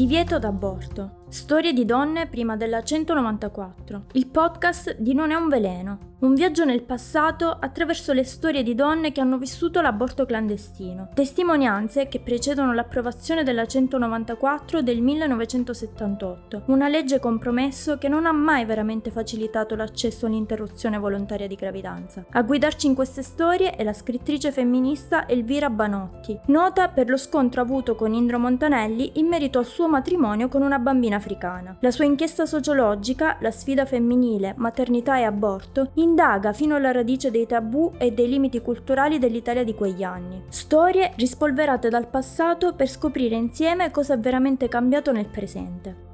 Divieto d'aborto. Storie di donne prima della 194. Il podcast di Non è un veleno. Un viaggio nel passato attraverso le storie di donne che hanno vissuto l'aborto clandestino. Testimonianze che precedono l'approvazione della 194 del 1978, una legge compromesso che non ha mai veramente facilitato l'accesso all'interruzione volontaria di gravidanza. A guidarci in queste storie è la scrittrice femminista Elvira Banotti, nota per lo scontro avuto con Indro Montanelli in merito al suo matrimonio con una bambina africana. La sua inchiesta sociologica, La sfida femminile, maternità e aborto, indaga fino alla radice dei tabù e dei limiti culturali dell'Italia di quegli anni. Storie rispolverate dal passato per scoprire insieme cosa è veramente cambiato nel presente.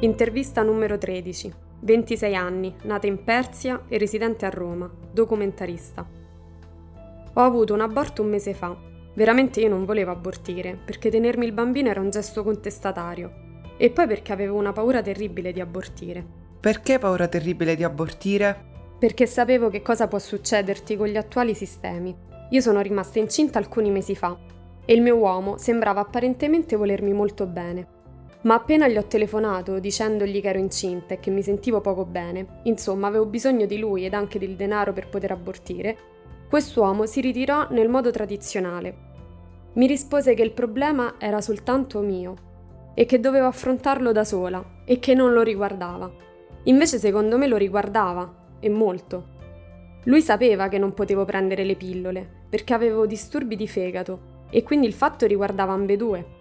Intervista numero 13. 26 anni, nata in Persia e residente a Roma, documentarista. Ho avuto un aborto un mese fa. Veramente io non volevo abortire, perché tenermi il bambino era un gesto contestatario. E poi perché avevo una paura terribile di abortire. Perché paura terribile di abortire? Perché sapevo che cosa può succederti con gli attuali sistemi. Io sono rimasta incinta alcuni mesi fa e il mio uomo sembrava apparentemente volermi molto bene. Ma appena gli ho telefonato dicendogli che ero incinta e che mi sentivo poco bene, insomma avevo bisogno di lui ed anche del denaro per poter abortire, Quest'uomo si ritirò nel modo tradizionale. Mi rispose che il problema era soltanto mio e che dovevo affrontarlo da sola e che non lo riguardava. Invece secondo me lo riguardava, e molto. Lui sapeva che non potevo prendere le pillole perché avevo disturbi di fegato e quindi il fatto riguardava ambedue.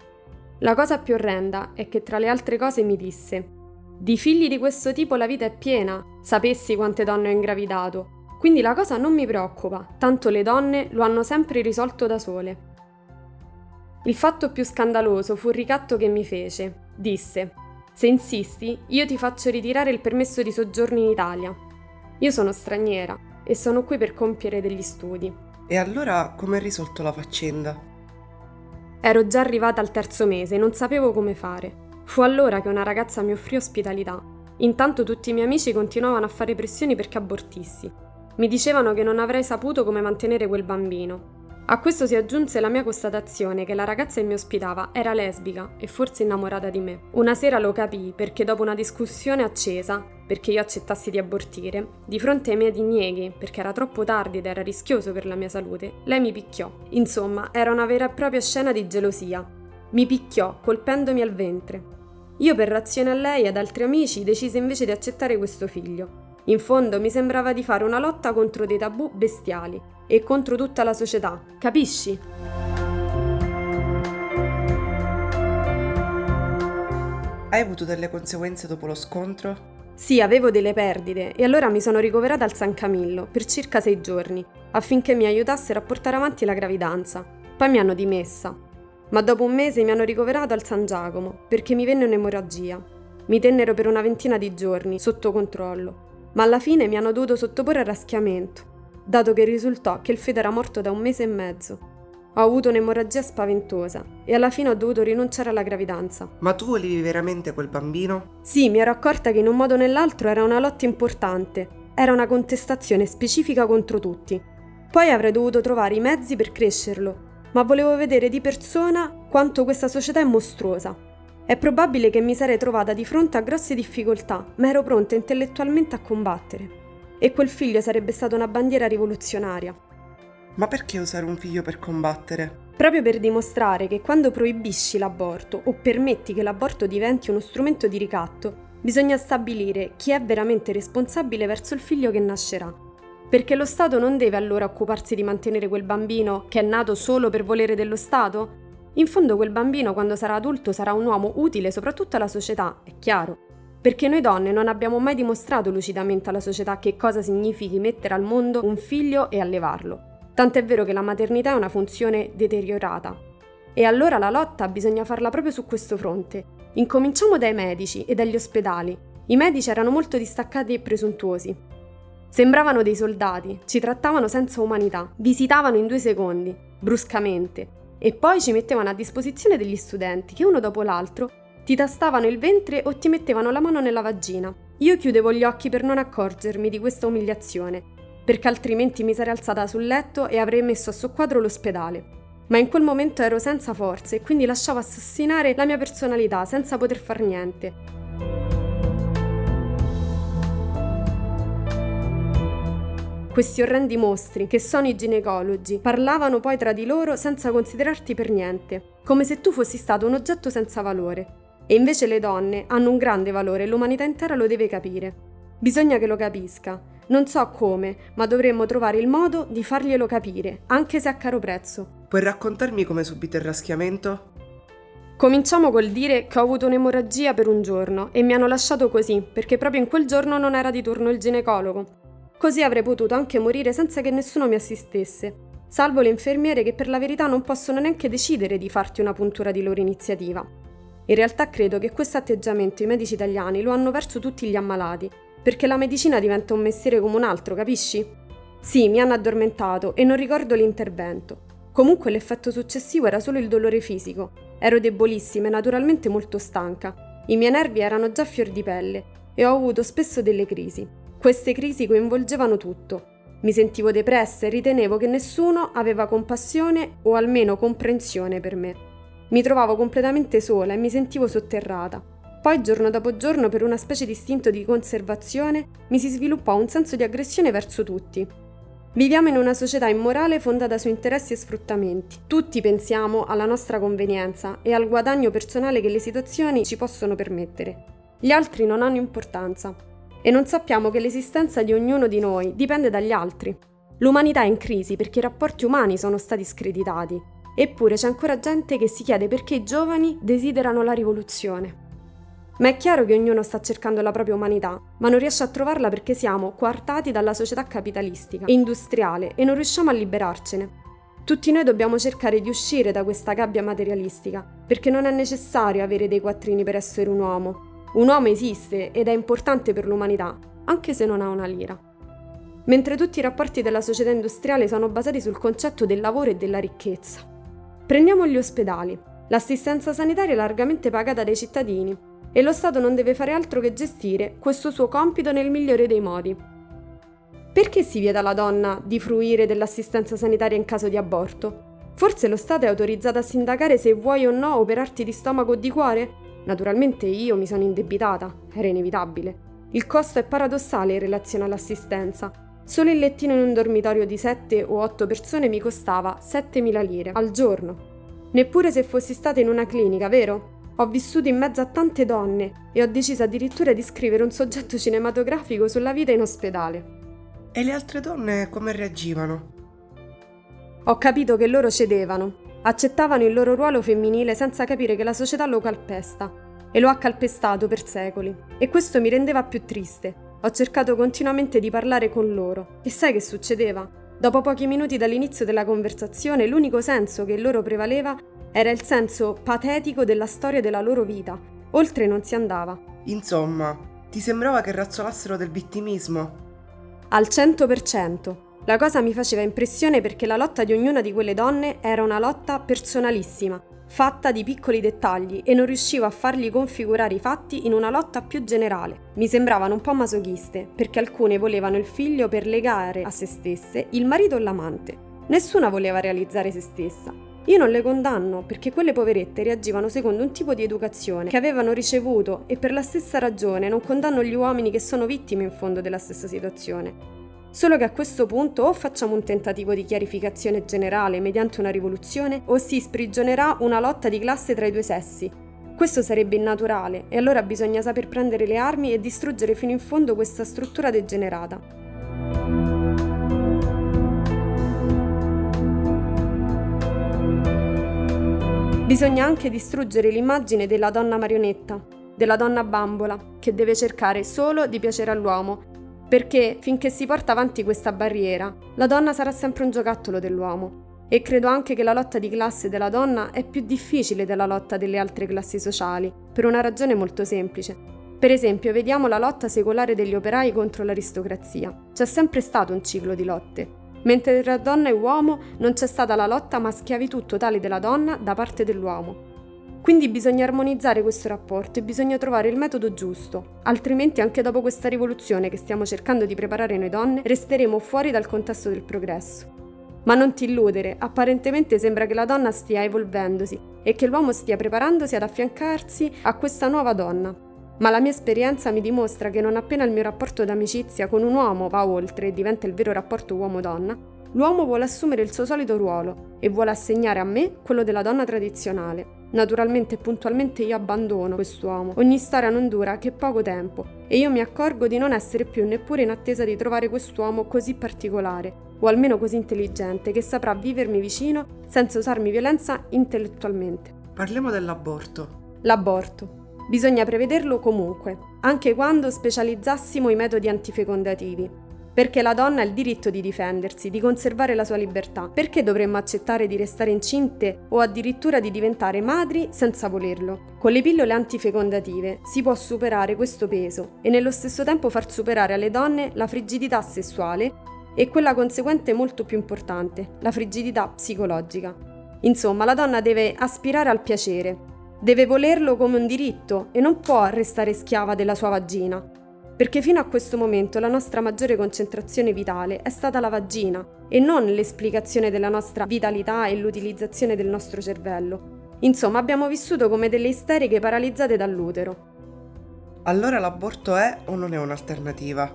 La cosa più orrenda è che tra le altre cose mi disse di figli di questo tipo la vita è piena, sapessi quante donne ho ingravidato quindi la cosa non mi preoccupa, tanto le donne lo hanno sempre risolto da sole. Il fatto più scandaloso fu il ricatto che mi fece. Disse: Se insisti, io ti faccio ritirare il permesso di soggiorno in Italia. Io sono straniera e sono qui per compiere degli studi. E allora come hai risolto la faccenda? Ero già arrivata al terzo mese e non sapevo come fare. Fu allora che una ragazza mi offrì ospitalità. Intanto tutti i miei amici continuavano a fare pressioni perché abortissi mi dicevano che non avrei saputo come mantenere quel bambino. A questo si aggiunse la mia constatazione che la ragazza che mi ospitava era lesbica e forse innamorata di me. Una sera lo capii perché dopo una discussione accesa, perché io accettassi di abortire, di fronte ai miei dinieghi, perché era troppo tardi ed era rischioso per la mia salute, lei mi picchiò. Insomma, era una vera e propria scena di gelosia. Mi picchiò, colpendomi al ventre. Io per reazione a lei e ad altri amici decisi invece di accettare questo figlio. In fondo mi sembrava di fare una lotta contro dei tabù bestiali e contro tutta la società, capisci? Hai avuto delle conseguenze dopo lo scontro? Sì, avevo delle perdite e allora mi sono ricoverata al San Camillo per circa sei giorni affinché mi aiutassero a portare avanti la gravidanza. Poi mi hanno dimessa. Ma dopo un mese mi hanno ricoverato al San Giacomo perché mi venne un'emorragia. Mi tennero per una ventina di giorni sotto controllo ma alla fine mi hanno dovuto sottoporre a raschiamento, dato che risultò che il feto era morto da un mese e mezzo. Ho avuto un'emorragia spaventosa e alla fine ho dovuto rinunciare alla gravidanza. Ma tu volevi veramente quel bambino? Sì, mi ero accorta che in un modo o nell'altro era una lotta importante, era una contestazione specifica contro tutti. Poi avrei dovuto trovare i mezzi per crescerlo, ma volevo vedere di persona quanto questa società è mostruosa è probabile che mi sarei trovata di fronte a grosse difficoltà, ma ero pronta intellettualmente a combattere. E quel figlio sarebbe stata una bandiera rivoluzionaria. Ma perché usare un figlio per combattere? Proprio per dimostrare che quando proibisci l'aborto o permetti che l'aborto diventi uno strumento di ricatto, bisogna stabilire chi è veramente responsabile verso il figlio che nascerà. Perché lo Stato non deve allora occuparsi di mantenere quel bambino che è nato solo per volere dello Stato? In fondo quel bambino quando sarà adulto sarà un uomo utile soprattutto alla società, è chiaro. Perché noi donne non abbiamo mai dimostrato lucidamente alla società che cosa significhi mettere al mondo un figlio e allevarlo. Tant'è vero che la maternità è una funzione deteriorata. E allora la lotta bisogna farla proprio su questo fronte. Incominciamo dai medici e dagli ospedali. I medici erano molto distaccati e presuntuosi. Sembravano dei soldati, ci trattavano senza umanità, visitavano in due secondi, bruscamente, e poi ci mettevano a disposizione degli studenti che uno dopo l'altro ti tastavano il ventre o ti mettevano la mano nella vagina. Io chiudevo gli occhi per non accorgermi di questa umiliazione. perché altrimenti mi sarei alzata sul letto e avrei messo a soqquadro l'ospedale. Ma in quel momento ero senza forze e quindi lasciavo assassinare la mia personalità senza poter far niente. Questi orrendi mostri, che sono i ginecologi, parlavano poi tra di loro senza considerarti per niente, come se tu fossi stato un oggetto senza valore. E invece le donne hanno un grande valore e l'umanità intera lo deve capire. Bisogna che lo capisca. Non so come, ma dovremmo trovare il modo di farglielo capire, anche se a caro prezzo. Puoi raccontarmi come subito il raschiamento? Cominciamo col dire che ho avuto un'emorragia per un giorno e mi hanno lasciato così, perché proprio in quel giorno non era di turno il ginecologo. Così avrei potuto anche morire senza che nessuno mi assistesse, salvo le infermiere che per la verità non possono neanche decidere di farti una puntura di loro iniziativa. In realtà credo che questo atteggiamento i medici italiani lo hanno verso tutti gli ammalati, perché la medicina diventa un mestiere come un altro, capisci? Sì, mi hanno addormentato e non ricordo l'intervento. Comunque l'effetto successivo era solo il dolore fisico. Ero debolissima e naturalmente molto stanca. I miei nervi erano già fior di pelle e ho avuto spesso delle crisi. Queste crisi coinvolgevano tutto. Mi sentivo depressa e ritenevo che nessuno aveva compassione o almeno comprensione per me. Mi trovavo completamente sola e mi sentivo sotterrata. Poi giorno dopo giorno, per una specie di istinto di conservazione, mi si sviluppò un senso di aggressione verso tutti. Viviamo in una società immorale fondata su interessi e sfruttamenti. Tutti pensiamo alla nostra convenienza e al guadagno personale che le situazioni ci possono permettere. Gli altri non hanno importanza e non sappiamo che l'esistenza di ognuno di noi dipende dagli altri. L'umanità è in crisi perché i rapporti umani sono stati screditati, eppure c'è ancora gente che si chiede perché i giovani desiderano la rivoluzione. Ma è chiaro che ognuno sta cercando la propria umanità, ma non riesce a trovarla perché siamo coartati dalla società capitalistica e industriale e non riusciamo a liberarcene. Tutti noi dobbiamo cercare di uscire da questa gabbia materialistica, perché non è necessario avere dei quattrini per essere un uomo, un uomo esiste ed è importante per l'umanità, anche se non ha una lira. Mentre tutti i rapporti della società industriale sono basati sul concetto del lavoro e della ricchezza. Prendiamo gli ospedali. L'assistenza sanitaria è largamente pagata dai cittadini e lo Stato non deve fare altro che gestire questo suo compito nel migliore dei modi. Perché si vieta alla donna di fruire dell'assistenza sanitaria in caso di aborto? Forse lo Stato è autorizzato a sindacare se vuoi o no operarti di stomaco o di cuore? Naturalmente io mi sono indebitata, era inevitabile. Il costo è paradossale in relazione all'assistenza. Solo il lettino in un dormitorio di 7 o 8 persone mi costava 7.000 lire al giorno. Neppure se fossi stata in una clinica, vero? Ho vissuto in mezzo a tante donne e ho deciso addirittura di scrivere un soggetto cinematografico sulla vita in ospedale. E le altre donne come reagivano? Ho capito che loro cedevano, accettavano il loro ruolo femminile senza capire che la società lo calpesta e lo ha calpestato per secoli. E questo mi rendeva più triste. Ho cercato continuamente di parlare con loro. E sai che succedeva? Dopo pochi minuti dall'inizio della conversazione, l'unico senso che loro prevaleva era il senso patetico della storia della loro vita. Oltre non si andava. Insomma, ti sembrava che razzolassero del vittimismo? Al 100%. La cosa mi faceva impressione perché la lotta di ognuna di quelle donne era una lotta personalissima, fatta di piccoli dettagli e non riuscivo a fargli configurare i fatti in una lotta più generale. Mi sembravano un po' masochiste, perché alcune volevano il figlio per legare a se stesse il marito o l'amante. Nessuna voleva realizzare se stessa. Io non le condanno perché quelle poverette reagivano secondo un tipo di educazione che avevano ricevuto e per la stessa ragione non condanno gli uomini che sono vittime in fondo della stessa situazione. Solo che a questo punto o facciamo un tentativo di chiarificazione generale mediante una rivoluzione o si sprigionerà una lotta di classe tra i due sessi. Questo sarebbe innaturale e allora bisogna saper prendere le armi e distruggere fino in fondo questa struttura degenerata. Bisogna anche distruggere l'immagine della donna marionetta, della donna bambola, che deve cercare solo di piacere all'uomo perché finché si porta avanti questa barriera, la donna sarà sempre un giocattolo dell'uomo. E credo anche che la lotta di classe della donna è più difficile della lotta delle altre classi sociali, per una ragione molto semplice. Per esempio, vediamo la lotta secolare degli operai contro l'aristocrazia. C'è sempre stato un ciclo di lotte. Mentre tra donna e uomo non c'è stata la lotta ma schiavitù totale della donna da parte dell'uomo. Quindi bisogna armonizzare questo rapporto e bisogna trovare il metodo giusto, altrimenti anche dopo questa rivoluzione che stiamo cercando di preparare noi donne, resteremo fuori dal contesto del progresso. Ma non ti illudere, apparentemente sembra che la donna stia evolvendosi e che l'uomo stia preparandosi ad affiancarsi a questa nuova donna. Ma la mia esperienza mi dimostra che non appena il mio rapporto d'amicizia con un uomo va oltre e diventa il vero rapporto uomo-donna, l'uomo vuole assumere il suo solito ruolo e vuole assegnare a me quello della donna tradizionale, Naturalmente e puntualmente io abbandono quest'uomo. Ogni storia non dura che poco tempo e io mi accorgo di non essere più neppure in attesa di trovare quest'uomo così particolare, o almeno così intelligente, che saprà vivermi vicino senza usarmi violenza intellettualmente. Parliamo dell'aborto. L'aborto. Bisogna prevederlo comunque, anche quando specializzassimo i metodi antifecondativi perché la donna ha il diritto di difendersi, di conservare la sua libertà. Perché dovremmo accettare di restare incinte o addirittura di diventare madri senza volerlo? Con le pillole antifecondative si può superare questo peso e nello stesso tempo far superare alle donne la frigidità sessuale e quella conseguente molto più importante, la frigidità psicologica. Insomma, la donna deve aspirare al piacere, deve volerlo come un diritto e non può restare schiava della sua vagina perché fino a questo momento la nostra maggiore concentrazione vitale è stata la vagina e non l'esplicazione della nostra vitalità e l'utilizzazione del nostro cervello. Insomma, abbiamo vissuto come delle isteriche paralizzate dall'utero. Allora l'aborto è o non è un'alternativa?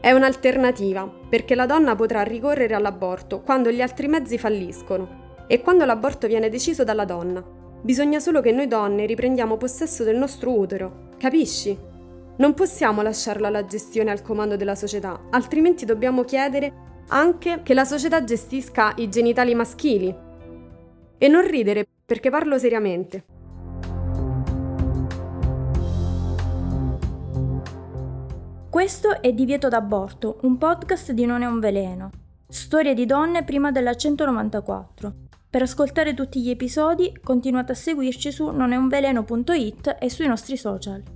È un'alternativa, perché la donna potrà ricorrere all'aborto quando gli altri mezzi falliscono e quando l'aborto viene deciso dalla donna. Bisogna solo che noi donne riprendiamo possesso del nostro utero, capisci? Non possiamo lasciarlo alla gestione al comando della società, altrimenti dobbiamo chiedere anche che la società gestisca i genitali maschili. E non ridere, perché parlo seriamente. Questo è Divieto d'aborto, un podcast di Non è un veleno. Storie di donne prima della 194. Per ascoltare tutti gli episodi continuate a seguirci su noneunveleno.it e sui nostri social.